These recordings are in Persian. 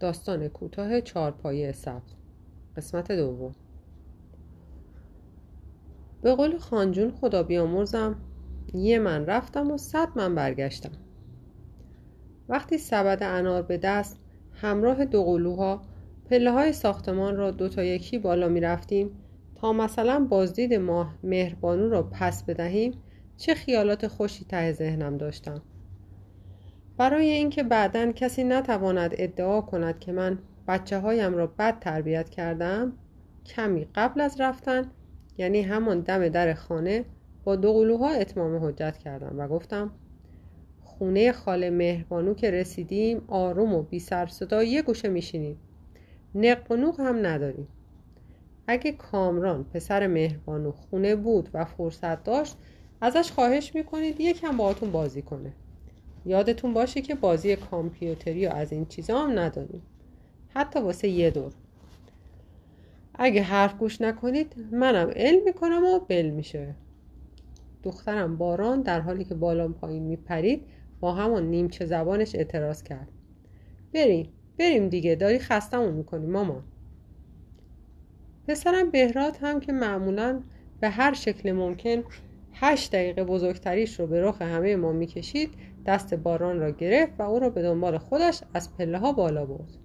داستان کوتاه چهارپایه سبز. قسمت دوم. به قول خانجون خدا بیامرزم یه من رفتم و صد من برگشتم. وقتی سبد انار به دست همراه دو قلوها پله های ساختمان را دو تا یکی بالا می رفتیم تا مثلا بازدید ماه مهربانو را پس بدهیم چه خیالات خوشی ته ذهنم داشتم. برای اینکه بعدا کسی نتواند ادعا کند که من بچه هایم را بد تربیت کردم کمی قبل از رفتن یعنی همان دم در خانه با دو قلوها اتمام حجت کردم و گفتم خونه خاله مهربانو که رسیدیم آروم و بی سر صدا یه گوشه میشینیم. نق و نوق هم نداریم. اگه کامران پسر مهربانو خونه بود و فرصت داشت ازش خواهش می‌کنید یکم باهاتون بازی کنه. یادتون باشه که بازی کامپیوتری و از این چیزا هم نداریم. حتی واسه یه دور. اگه حرف گوش نکنید منم علم می‌کنم و بل میشه. دخترم باران در حالی که بالا پایین میپرید با همون نیمچه زبانش اعتراض کرد. بریم بریم دیگه داری خستمون می‌کنی مامان پسرم بهراد هم که معمولا به هر شکل ممکن هشت دقیقه بزرگتریش رو به رخ همه ما می‌کشید دست باران را گرفت و او را به دنبال خودش از پله ها بالا برد.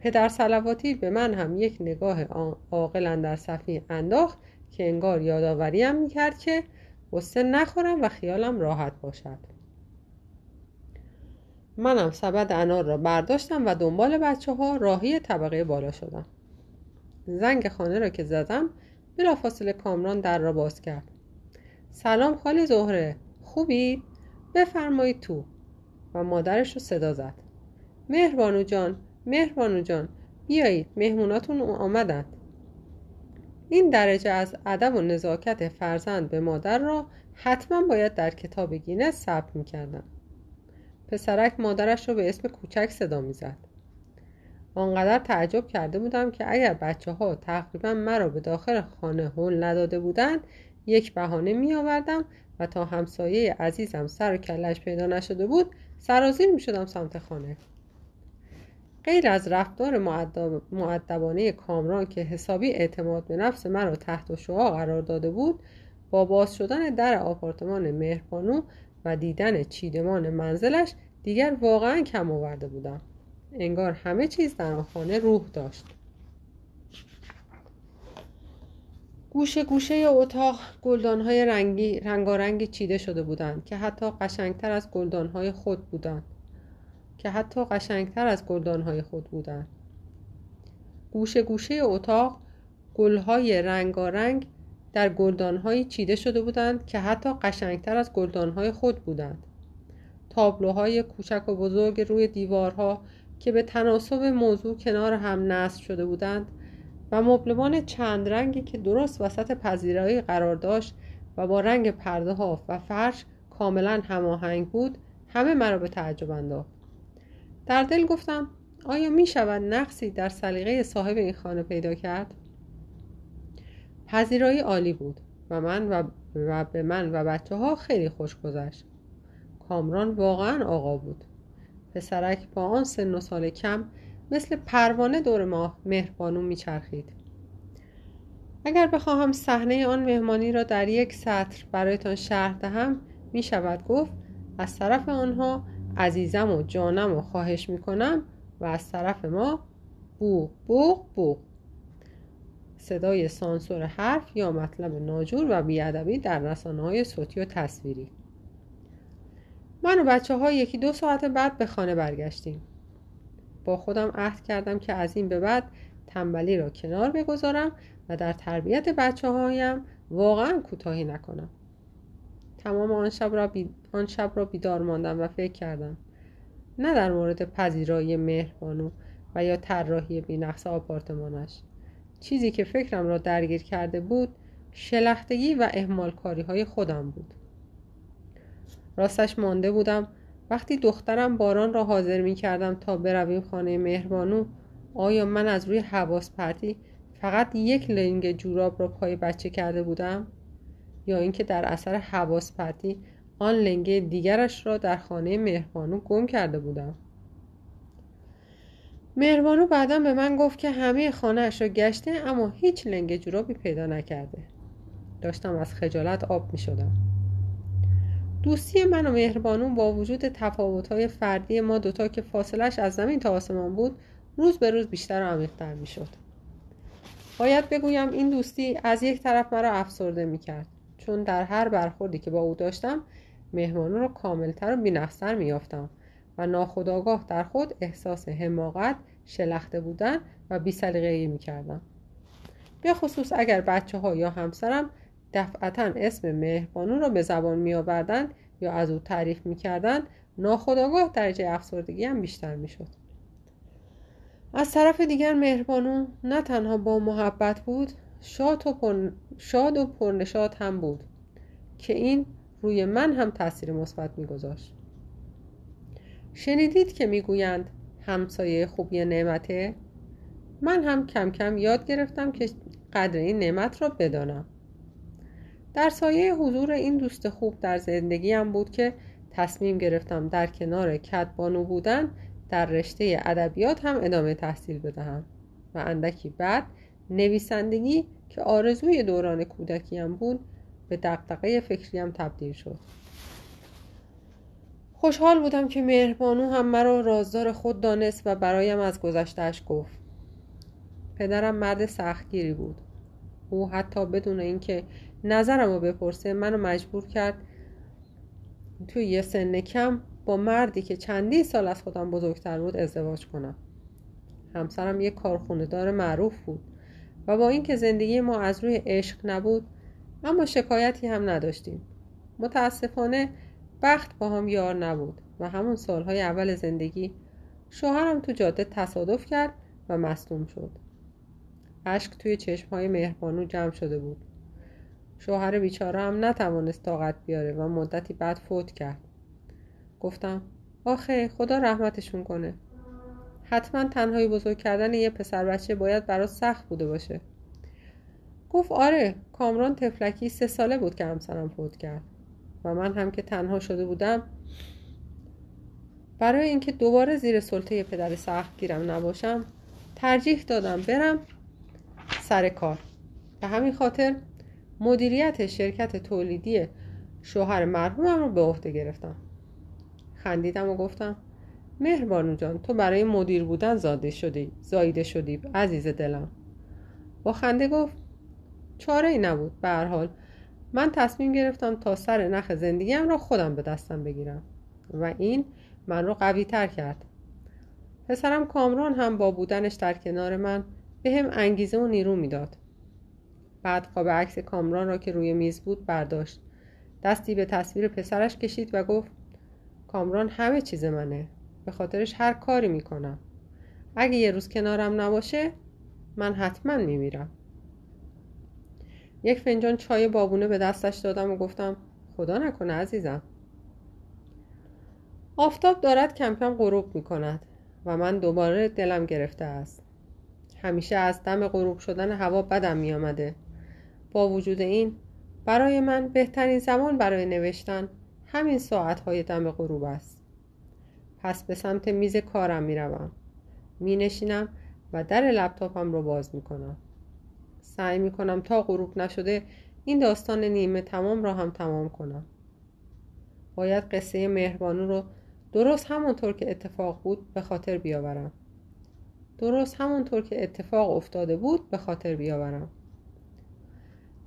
پدر سلواتی به من هم یک نگاه عاقلا در صفی انداخت که انگار یادآوریم می‌کرد که غصه نخورم و خیالم راحت باشد. منم سبد انار را برداشتم و دنبال بچه ها راهی طبقه بالا شدم. زنگ خانه را که زدم بلافاصله کامران در را باز کرد. سلام خالی زهره خوبی؟ بفرمایید تو. و مادرش رو صدا زد. مهربانو جان مهربانو جان بیایید مهموناتون آمدند این درجه از ادب و نزاکت فرزند به مادر را حتما باید در کتاب گینس ثبت می‌کردم پسرک مادرش رو به اسم کوچک صدا می‌زد. آنقدر تعجب کرده بودم که اگر بچه ها تقریبا مرا به داخل خانه هل نداده بودند یک بهانه می آوردم و تا همسایه عزیزم سر و کلش پیدا نشده بود سرازیر می شدم سمت خانه. غیر از رفتار معدبانه کامران که حسابی اعتماد به نفس مرا تحت شعا قرار داده بود با باز شدن در آپارتمان مهربانو و دیدن چیدمان منزلش دیگر واقعا کم آورده بودم. انگار همه چیز در آن خانه روح داشت. گوشه گوشه اتاق گلدانهای رنگی رنگارنگی چیده شده بودند که حتی قشنگتر از گلدانهای خود بودند. که حتی قشنگتر از گلدانهای خود بودند. گوشه گوشه اتاق گلهای رنگارنگ در گلدانهایی چیده شده بودند که حتی قشنگتر از گلدانهای خود بودند. تابلوهای کوچک و بزرگ روی دیوارها که به تناسب موضوع کنار هم نصب شده بودند و مبلمان چند رنگی که درست وسط پذیرایی قرار داشت و با رنگ پرده ها و فرش کاملا هماهنگ بود همه مرا به تعجب انداخت. در دل گفتم آیا می شود نقصی در سلیقه صاحب این خانه پیدا کرد؟ پذیرایی عالی بود و من و, و به من و بچه ها خیلی خوش گذشت. کامران واقعا آقا بود. پسرک با آن سن و سال کم مثل پروانه دور ماه مهربانو میچرخید. اگر بخواهم صحنه آن مهمانی را در یک سطر برایتان شرح دهم می شود گفت از طرف آنها عزیزم و جانم و خواهش می کنم و از طرف ما بوغ بوغ بوغ صدای سانسور حرف یا مطلب ناجور و بیادبی در رسانه های صوتی و تصویری. من و بچه ها یکی دو ساعت بعد به خانه برگشتیم. با خودم عهد کردم که از این به بعد تنبلی را کنار بگذارم و در تربیت بچه هایم واقعا کوتاهی نکنم. تمام آن شب, را آن شب را بیدار ماندم و فکر کردم. نه در مورد پذیرایی مهربانو و یا طراحی بینقص آپارتمانش. چیزی که فکرم را درگیر کرده بود شلختگی و اهمالکاری های خودم بود. راستش مانده بودم وقتی دخترم باران را حاضر می کردم تا برویم خانه مهربانو آیا من از روی حواس پرتی فقط یک لنگ جوراب را پای بچه کرده بودم؟ یا اینکه در اثر حواس پرتی آن لنگه دیگرش را در خانه مهربانو گم کرده بودم؟ مهربانو بعدا به من گفت که همه خانهاش را گشته اما هیچ لنگ جورابی پیدا نکرده. داشتم از خجالت آب می شدم دوستی من و مهربانو با وجود تفاوت‌های فردی ما دوتا که فاصلش از زمین تا آسمان بود روز به روز بیشتر و عمیقتر می‌شد. باید بگویم این دوستی از یک طرف مرا افسرده می‌کرد چون در هر برخوردی که با او داشتم مهمانو را کاملتر و بینفستر میافتم و ناخداگاه در خود احساس حماقت شلخته بودن و بیسلیقگی می‌کردم. به خصوص اگر بچه ها یا همسرم دفعتا اسم مهربانو را به زبان می آوردن یا از او تعریف می کردن ناخداگاه درجه افسردگی هم بیشتر می شد. از طرف دیگر مهربانو نه تنها با محبت بود شاد و, پر... شاد و پرنشاد هم بود که این روی من هم تاثیر مثبت میگذاشت. شنیدید که می‌گویند همسایه خوبی نعمته؟ من هم کم کم یاد گرفتم که قدر این نعمت را بدانم. در سایه حضور این دوست خوب در زندگیم بود که تصمیم گرفتم در کنار کتبانو بودن در رشته ادبیات هم ادامه تحصیل بدهم و اندکی بعد نویسندگی که آرزوی دوران کودکیم بود به دقدقه فکریم تبدیل شد. خوشحال بودم که مهربانو هم مرا رازدار خود دانست و برایم از گذشتهش گفت. پدرم مرد سختگیری بود. او حتی بدون اینکه نظرم رو بپرسه. منو مجبور کرد توی یه سن کم با مردی که چندی سال از خودم بزرگتر بود ازدواج کنم. همسرم یک کارخونه دار معروف بود و با اینکه زندگی ما از روی عشق نبود اما شکایتی هم نداشتیم. متاسفانه بخت با هم یار نبود و همون سالهای اول زندگی شوهرم تو جاده تصادف کرد و مصدوم شد. اشک توی چشمهای مهربانو جمع شده بود. شوهر بیچاره هم نتوانست طاقت بیاره و مدتی بعد فوت کرد. گفتم آخه خدا رحمتشون کنه. حتما تنهایی بزرگ کردن یه پسر بچه باید برات سخت بوده باشه. گفت آره کامران تفلکی سه ساله بود که همسرم فوت کرد. و من هم که تنها شده بودم برای اینکه دوباره زیر سلطه پدر سخت گیرم نباشم ترجیح دادم برم سر کار. به همین خاطر مدیریت شرکت تولیدی شوهر مرحومم رو به عهده گرفتم. خندیدم و گفتم مهربانو جان تو برای مدیر بودن زاده شدی زایده شدی عزیز دلم. با خنده گفت چاره ای نبود. به حال من تصمیم گرفتم تا سر نخ زندگیم را خودم به دستم بگیرم. و این من رو قوی تر کرد. پسرم کامران هم با بودنش در کنار من به هم انگیزه و نیرو می‌داد. بعد قاب عکس کامران را که روی میز بود برداشت. دستی به تصویر پسرش کشید و گفت کامران همه چیز منه. به خاطرش هر کاری می‌کنم. اگه یه روز کنارم نباشه من حتما میمیرم. یک فنجان چای بابونه به دستش دادم و گفتم خدا نکنه عزیزم. آفتاب دارد کم کم غروب می و من دوباره دلم گرفته است. همیشه از دم غروب شدن هوا بدم می آمده با وجود این برای من بهترین زمان برای نوشتن همین ساعت های دم غروب است. پس به سمت میز کارم می روم می نشینم و در لپتاپم رو باز می کنم سعی می کنم تا غروب نشده این داستان نیمه تمام را هم تمام کنم. باید قصه مهربانو رو درست همونطور که اتفاق بود به خاطر بیاورم. درست همونطور که اتفاق افتاده بود به خاطر بیاورم.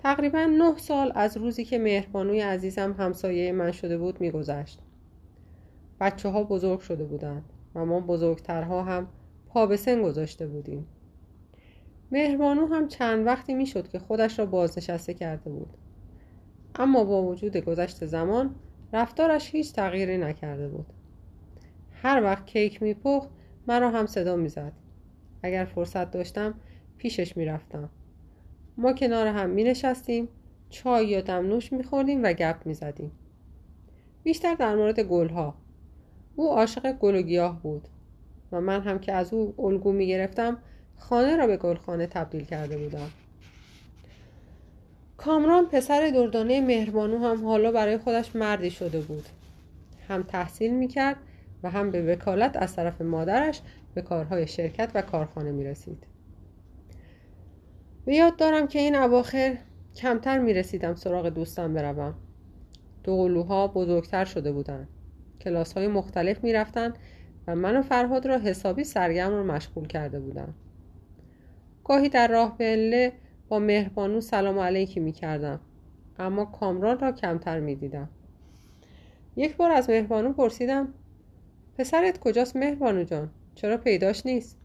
تقریبا نه سال از روزی که مهربانوی عزیزم همسایه من شده بود میگذشت. بچه ها بزرگ شده بودند و ما بزرگترها هم پا به سن گذاشته بودیم. مهربانو هم چند وقتی می‌شد که خودش را بازنشسته کرده بود. اما با وجود گذشت زمان رفتارش هیچ تغییری نکرده بود. هر وقت کیک میپخت مرا هم صدا می‌زد. اگر فرصت داشتم پیشش می‌رفتم. ما کنار هم می نشستیم چای یا دمنوش می خوردیم و گپ می زدیم. بیشتر در مورد گلها. او عاشق گل و گیاه بود و من هم که از او الگو می گرفتم خانه را به گلخانه تبدیل کرده بودم. کامران پسر دردانه مهربانو هم حالا برای خودش مردی شده بود. هم تحصیل می کرد و هم به وکالت از طرف مادرش به کارهای شرکت و کارخانه می رسید به یاد دارم که این اواخر کمتر می رسیدم سراغ دوستم بروم. دو قلوها بزرگتر شده بودند کلاس های مختلف می رفتن و من و فرهاد را حسابی سرگرم رو مشغول کرده بودم. گاهی در راه پله با مهربانو سلام علیکی می کردم اما کامران را کمتر می دیدم یک بار از مهربانو پرسیدم پسرت کجاست مهربانو جان؟ چرا پیداش نیست؟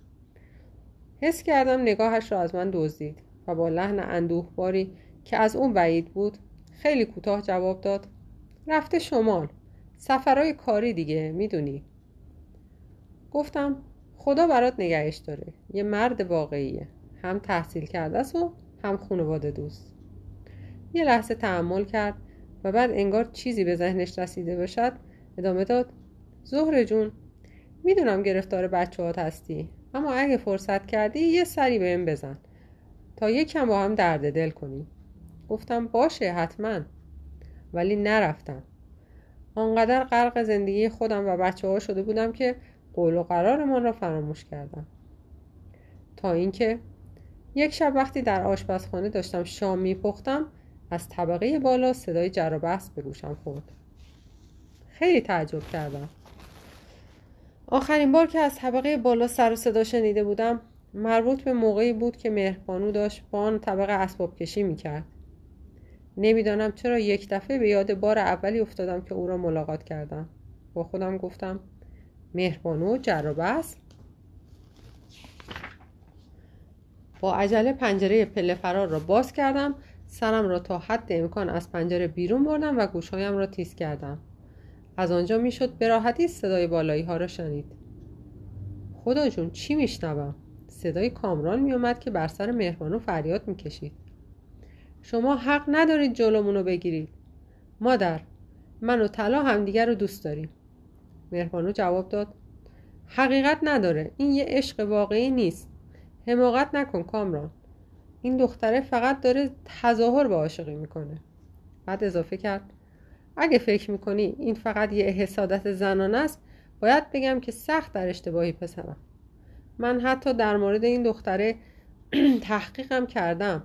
حس کردم نگاهش را از من دزدید. و با لحن اندوهباری که از اون بعید بود خیلی کوتاه جواب داد. رفته شمال. سفرهای کاری دیگه می‌دونی. گفتم خدا برات نگهش داره. یه مرد واقعیه. هم تحصیل کرده است و هم خانواده دوست. یه لحظه تحمل کرد و بعد انگار چیزی به ذهنش رسیده باشد ادامه داد. زهر جون می‌دونم گرفتار بچه هات هستی اما اگه فرصت کردی یه سری بهم بزن. تا یکم با هم درد دل کنی. گفتم باشه حتما. ولی نرفتم. آنقدر غرق زندگی خودم و بچه ها شده بودم که قول و قرارمان را فراموش کردم. تا اینکه یک شب وقتی در آشپزخانه داشتم شام میپختم از طبقه بالا صدای جر بحث به گوشم خورد. خیلی تعجب کردم. آخرین بار که از طبقه بالا سر و صدا شنیده بودم مربوط به موقعی بود که مهربانو داشت با آن طبقه اسباب کشی می‌کرد. نمی‌دانم چرا یک دفعه به یاد بار اولی افتادم که او را ملاقات کردم. با خودم گفتم مهربانو جر با عجله پنجره پله فرار را باز کردم سرم را تا حد امکان از پنجره بیرون بردم و گوشهایم را تیز کردم. از آنجا می‌شد به راحتی صدای بالایی ها را شنید. خدا جون چی میشنوم؟ صدای کامران میومد که بر سر مهربانو فریاد می‌کشید. شما حق ندارید جلومونو بگیرید. مادر من و طلا همدیگر رو دوست داریم. مهربانو جواب داد. حقیقت نداره. این یه عشق واقعی نیست. حماقت نکن کامران. این دختره فقط داره تظاهر به عاشقی می‌کنه. بعد اضافه کرد. اگه فکر می‌کنی این فقط یه حسادت زنان است باید بگم که سخت در اشتباهی پسرم. من حتی در مورد این دختره تحقیقم کردم.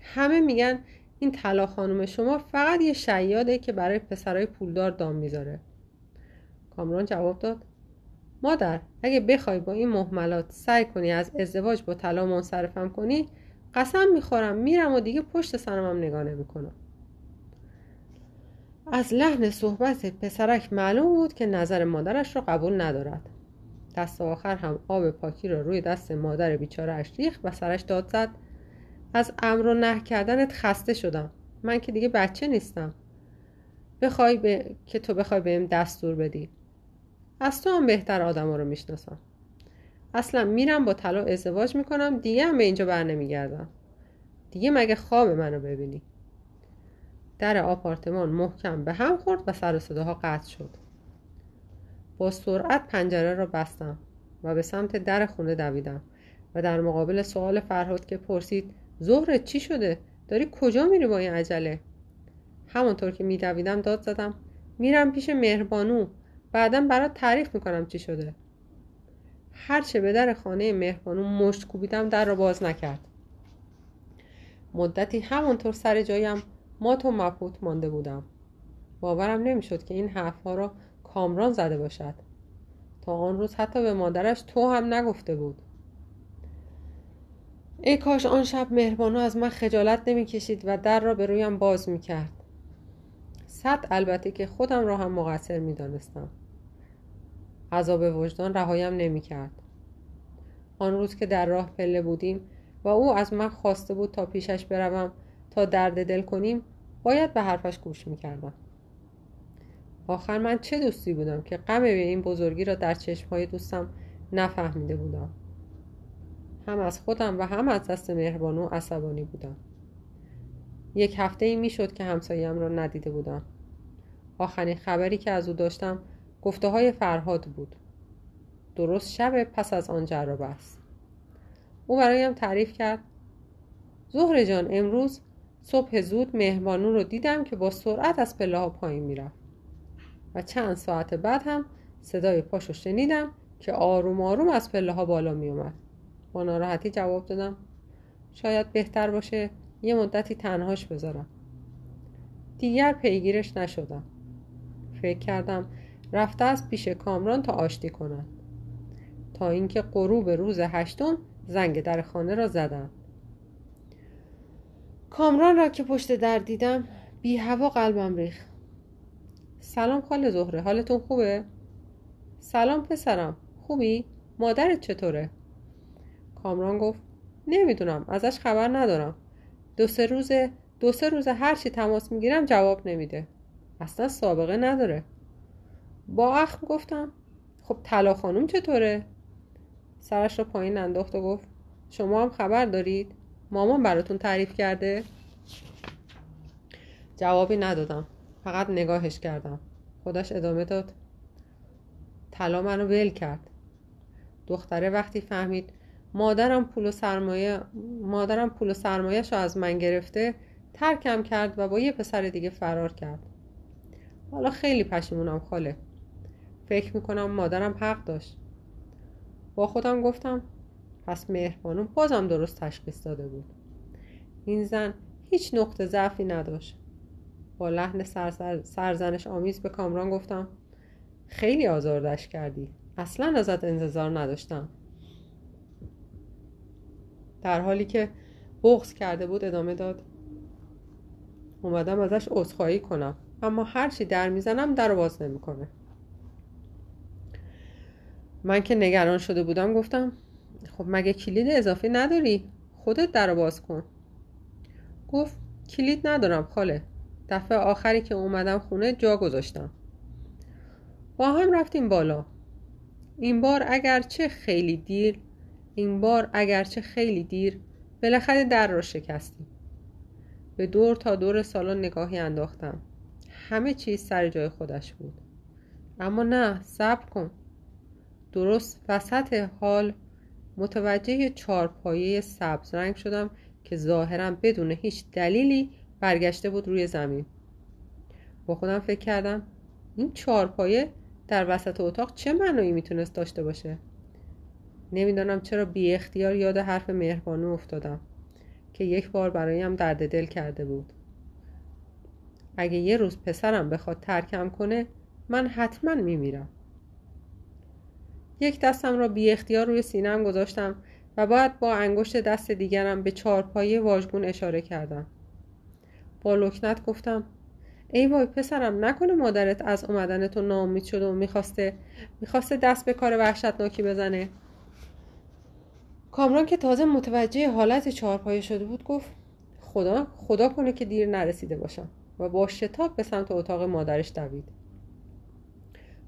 همه میگن این طلا خانم شما فقط یه شیاده که برای پسرای پولدار دام می‌ذاره. کامران جواب داد. مادر اگه بخوای با این محملات سعی کنی از ازدواج با طلا منصرفم کنی قسم می‌خورم میرم و دیگه پشت سرمم نگاه نمی‌کنم. از لحن صحبت پسرک معلوم بود که نظر مادرش را قبول ندارد. دست آخر هم آب پاکی را روی دست مادر بیچاره ریخت و سرش داد زد. از امر و نه کردنت خسته شدم. من که دیگه بچه نیستم. بخوای به... که تو بخوای بهم دستور بدی. از تو هم بهتر آدم ها رو می‌شناسم. اصلا میرم با طلا ازدواج می‌کنم دیگه هم به اینجا بر نمیگردم. دیگه مگه خواب منو ببینی؟ در آپارتمان محکم به هم خورد و سر صداها قطع شد. با سرعت پنجره را بستم و به سمت در خونه دویدم و در مقابل سوال فرهاد که پرسید ظهر چی شده؟ داری کجا میری با این عجله؟ همانطور که میدویدم داد زدم میرم پیش مهربانو بعدا برات تعریف می‌کنم چی شده. هرچه به در خانه مهربانو مشت کوبیدم در را باز نکرد. مدتی همانطور سر جایم مات و مبهوت مانده بودم. باورم نمی‌شد که این حرفها را کامران زده باشد. تا آن روز حتی به مادرش تو هم نگفته بود. ای کاش آن شب مهربانو از من خجالت نمی‌کشید و در را به رویم باز می‌کرد. صد البته که خودم را هم مقصر می‌دانستم. عذاب وجدان رهایم نمی‌کرد. آن روز که در راه پله بودیم و او از من خواسته بود تا پیشش بروم تا درد دل کنیم باید به حرفش گوش می‌کردم. آخر من چه دوستی بودم که غم این بزرگی را در چشمهای دوستم نفهمیده بودم. هم از خودم و هم از دست مهربانو عصبانی بودم. یک هفته ای می شد که همساییم را ندیده بودم. آخرین خبری که از او داشتم گفته های فرهاد بود. درست شب پس از آن جرابه است. او برایم تعریف کرد. زهر جان امروز صبح زود مهربانو رو دیدم که با سرعت از پله ها پایین می‌رفت. و چند ساعت بعد هم صدای پاشو شنیدم که آروم آروم از پله ها بالا می اومد. با ناراحتی جواب دادم شاید بهتر باشه یه مدتی تنهاش بذارم. دیگر پیگیرش نشدم. فکر کردم رفته از پیش کامران تا آشتی کنند. تا اینکه غروب روز هشتم زنگ در خانه را زدند کامران را که پشت در دیدم بی هوا قلبم ریخ سلام خاله زهره حالتون خوبه؟ سلام پسرم خوبی؟ مادرت چطوره؟ کامران گفت نمی‌دونم ازش خبر ندارم دو سه روزه دو سه روزه هرچی تماس می‌گیرم جواب نمیده اصلا سابقه نداره با اخم گفتم خب طلا خانم چطوره؟ سرش رو پایین انداخت و گفت شما هم خبر دارید؟ مامان براتون تعریف کرده؟ جوابی ندادم فقط نگاهش کردم. خودش ادامه داد. طلا منو ول کرد. دختره وقتی فهمید مادرم پول و سرمایه مادرم پول و سرمایهش رو از من گرفته ترکم کرد و با یه پسر دیگه فرار کرد. حالا خیلی پشیمونم خاله. فکر می‌کنم مادرم حق داشت. با خودم گفتم پس مهربانو بازم درست تشخیص داده بود. این زن هیچ نقطه ضعفی نداشت. با لحن سرزنش آمیز به کامران گفتم خیلی آزاردش کردی. اصلا ازت انتظار نداشتم. در حالی که بغض کرده بود ادامه داد اومدم ازش عذرخواهی کنم اما هرچی در می‌زنم در باز نمی‌کنه. من که نگران شده بودم گفتم خب مگه کلید اضافی نداری؟ خودت در باز کن. گفت کلید ندارم خاله. دفعه آخری که اومدم خونه جا گذاشتم. با هم رفتیم بالا. این بار اگرچه خیلی دیر این بار اگرچه خیلی دیر بالاخره در را شکستیم. به دور تا دور سالن نگاهی انداختم. همه چیز سر جای خودش بود. اما نه صبر کن. درست وسط حال متوجه چارپایه سبز رنگ شدم که ظاهرا بدون هیچ دلیلی برگشته بود روی زمین. با خودم فکر کردم این چارپایه در وسط اتاق چه معنایی می‌تونست داشته باشه؟ نمی‌دانم چرا بی اختیار یاد حرف مهربانو افتادم که یک بار برایم درد دل کرده بود. اگه یه روز پسرم بخواد ترکم کنه من حتما میمیرم. یک دستم را بی اختیار روی سینم گذاشتم و بعد با انگشت دست دیگرم به چارپایه واژگون اشاره کردم. با لکنت گفتم ای وای پسرم نکنه مادرت از اومدن تو ناامید شده و می‌خواسته می‌خواسته دست به کار وحشتناکی بزنه. کامران که تازه متوجه حالت چهارپایه شده بود گفت خدا خدا کنه که دیر نرسیده باشم و با شتاب به سمت اتاق مادرش دوید.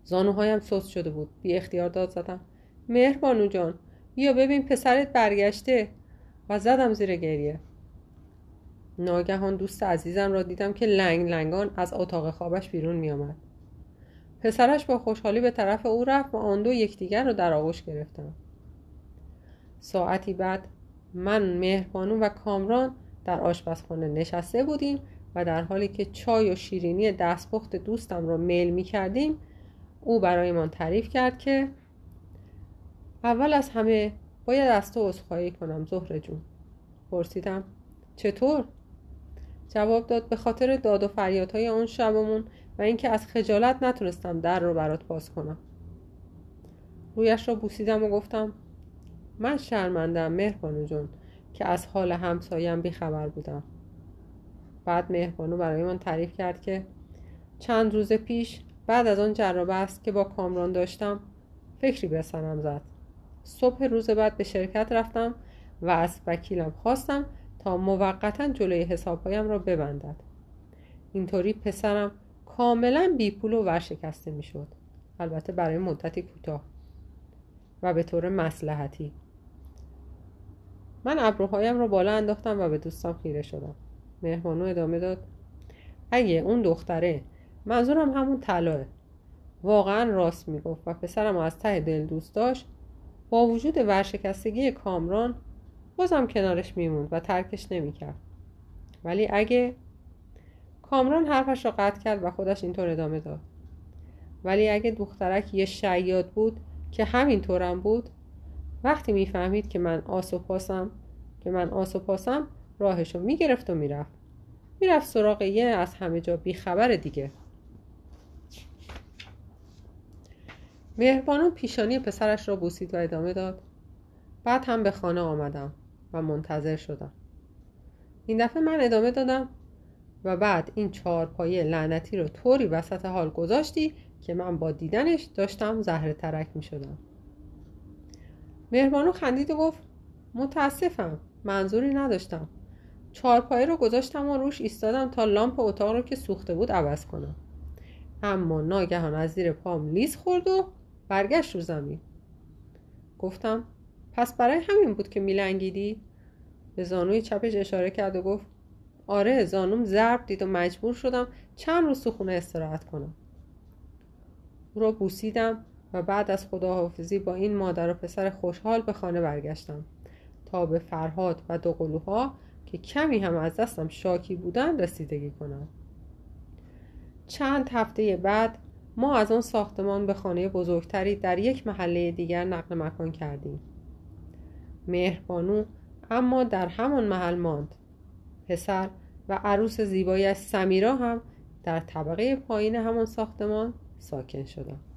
زانوهایم سست شده بود بی اختیار داد زدم. مهربانو جان بیا ببین پسرت برگشته و زدم زیر گریه. ناگهان دوست عزیزم را دیدم که لنگ لنگان از اتاق خوابش بیرون می آمد. پسرش با خوشحالی به طرف او رفت و آن دو یکدیگر را در آغوش گرفتند. ساعتی بعد من مهربانو و کامران در آشپزخانه نشسته بودیم و در حالی که چای و شیرینی دستپخت دوستم را میل می کردیم او برایمان تعریف کرد که اول از همه باید از تو عذرخواهی کنم زهره جون. پرسیدم چطور؟ جواب داد به خاطر داد و فریادهای اون شبمون و اینکه از خجالت نتونستم در رو برات باز کنم. رویش را بوسیدم و گفتم من شرمندم مهربانو جون که از حال همسایم بیخبر بودم. بعد مهربانو برای من تعریف کرد که چند روز پیش بعد از آن جرابه است که با کامران داشتم فکری به سرم زد. صبح روز بعد به شرکت رفتم و از وکیلم خواستم تا موقتا جلوی حسابهایم را ببندد. اینطوری پسرم کاملا بی پول و ورشکسته می‌شد. البته برای مدتی کوتاه. و به طور مسلحتی من ابروهایم را بالا انداختم و به دوستم خیره شدم. مهمانو ادامه داد. اگه اون دختره منظورم همون طلاه واقعا راست می‌گفت و پسرم از ته دل دوست داشت با وجود ورشکستگی کامران بازم کنارش میموند و ترکش نمی‌کرد. ولی اگه کامران حرفش را قطع کرد و خودش اینطور ادامه داد. ولی اگه دخترک یه شیاد بود که همینطورم بود وقتی می‌فهمید که من آس و پاسم که من آس و پاسم راهشو می‌گرفت و می‌رفت. می‌رفت سراغ یه از همه جا بیخبر دیگه. مهربانو پیشانی پسرش را بوسید و ادامه داد. بعد هم به خانه آمدم. و منتظر شدم. این دفعه من ادامه دادم و بعد این چهار پایه لعنتی رو طوری وسط حال گذاشتی که من با دیدنش داشتم زهر ترک می شدم. مهربانو خندید و گفت متاسفم منظوری نداشتم. چهارپایه رو گذاشتم و روش ایستادم تا لامپ اتاق رو که سوخته بود عوض کنم. اما ناگهان از زیر پام لیز خورد و برگشت رو زمین. گفتم پس برای همین بود که میلنگیدی؟ به زانوی چپش اشاره کرد و گفت آره زانوم ضرب دید و مجبور شدم چند روز تو خونه استراحت کنم. او را بوسیدم و بعد از خداحافظی با این مادر و پسر خوشحال به خانه برگشتم. تا به فرهاد و دوقلوها که کمی هم از دستم شاکی بودن رسیدگی کنم. چند هفته بعد ما از آن ساختمان به خانه بزرگتری در یک محله دیگر نقل مکان کردیم. مهربانو اما در همان محل ماند. پسر و عروس زیبایش سمیرا هم در طبقه پایین همان ساختمان ساکن شدند.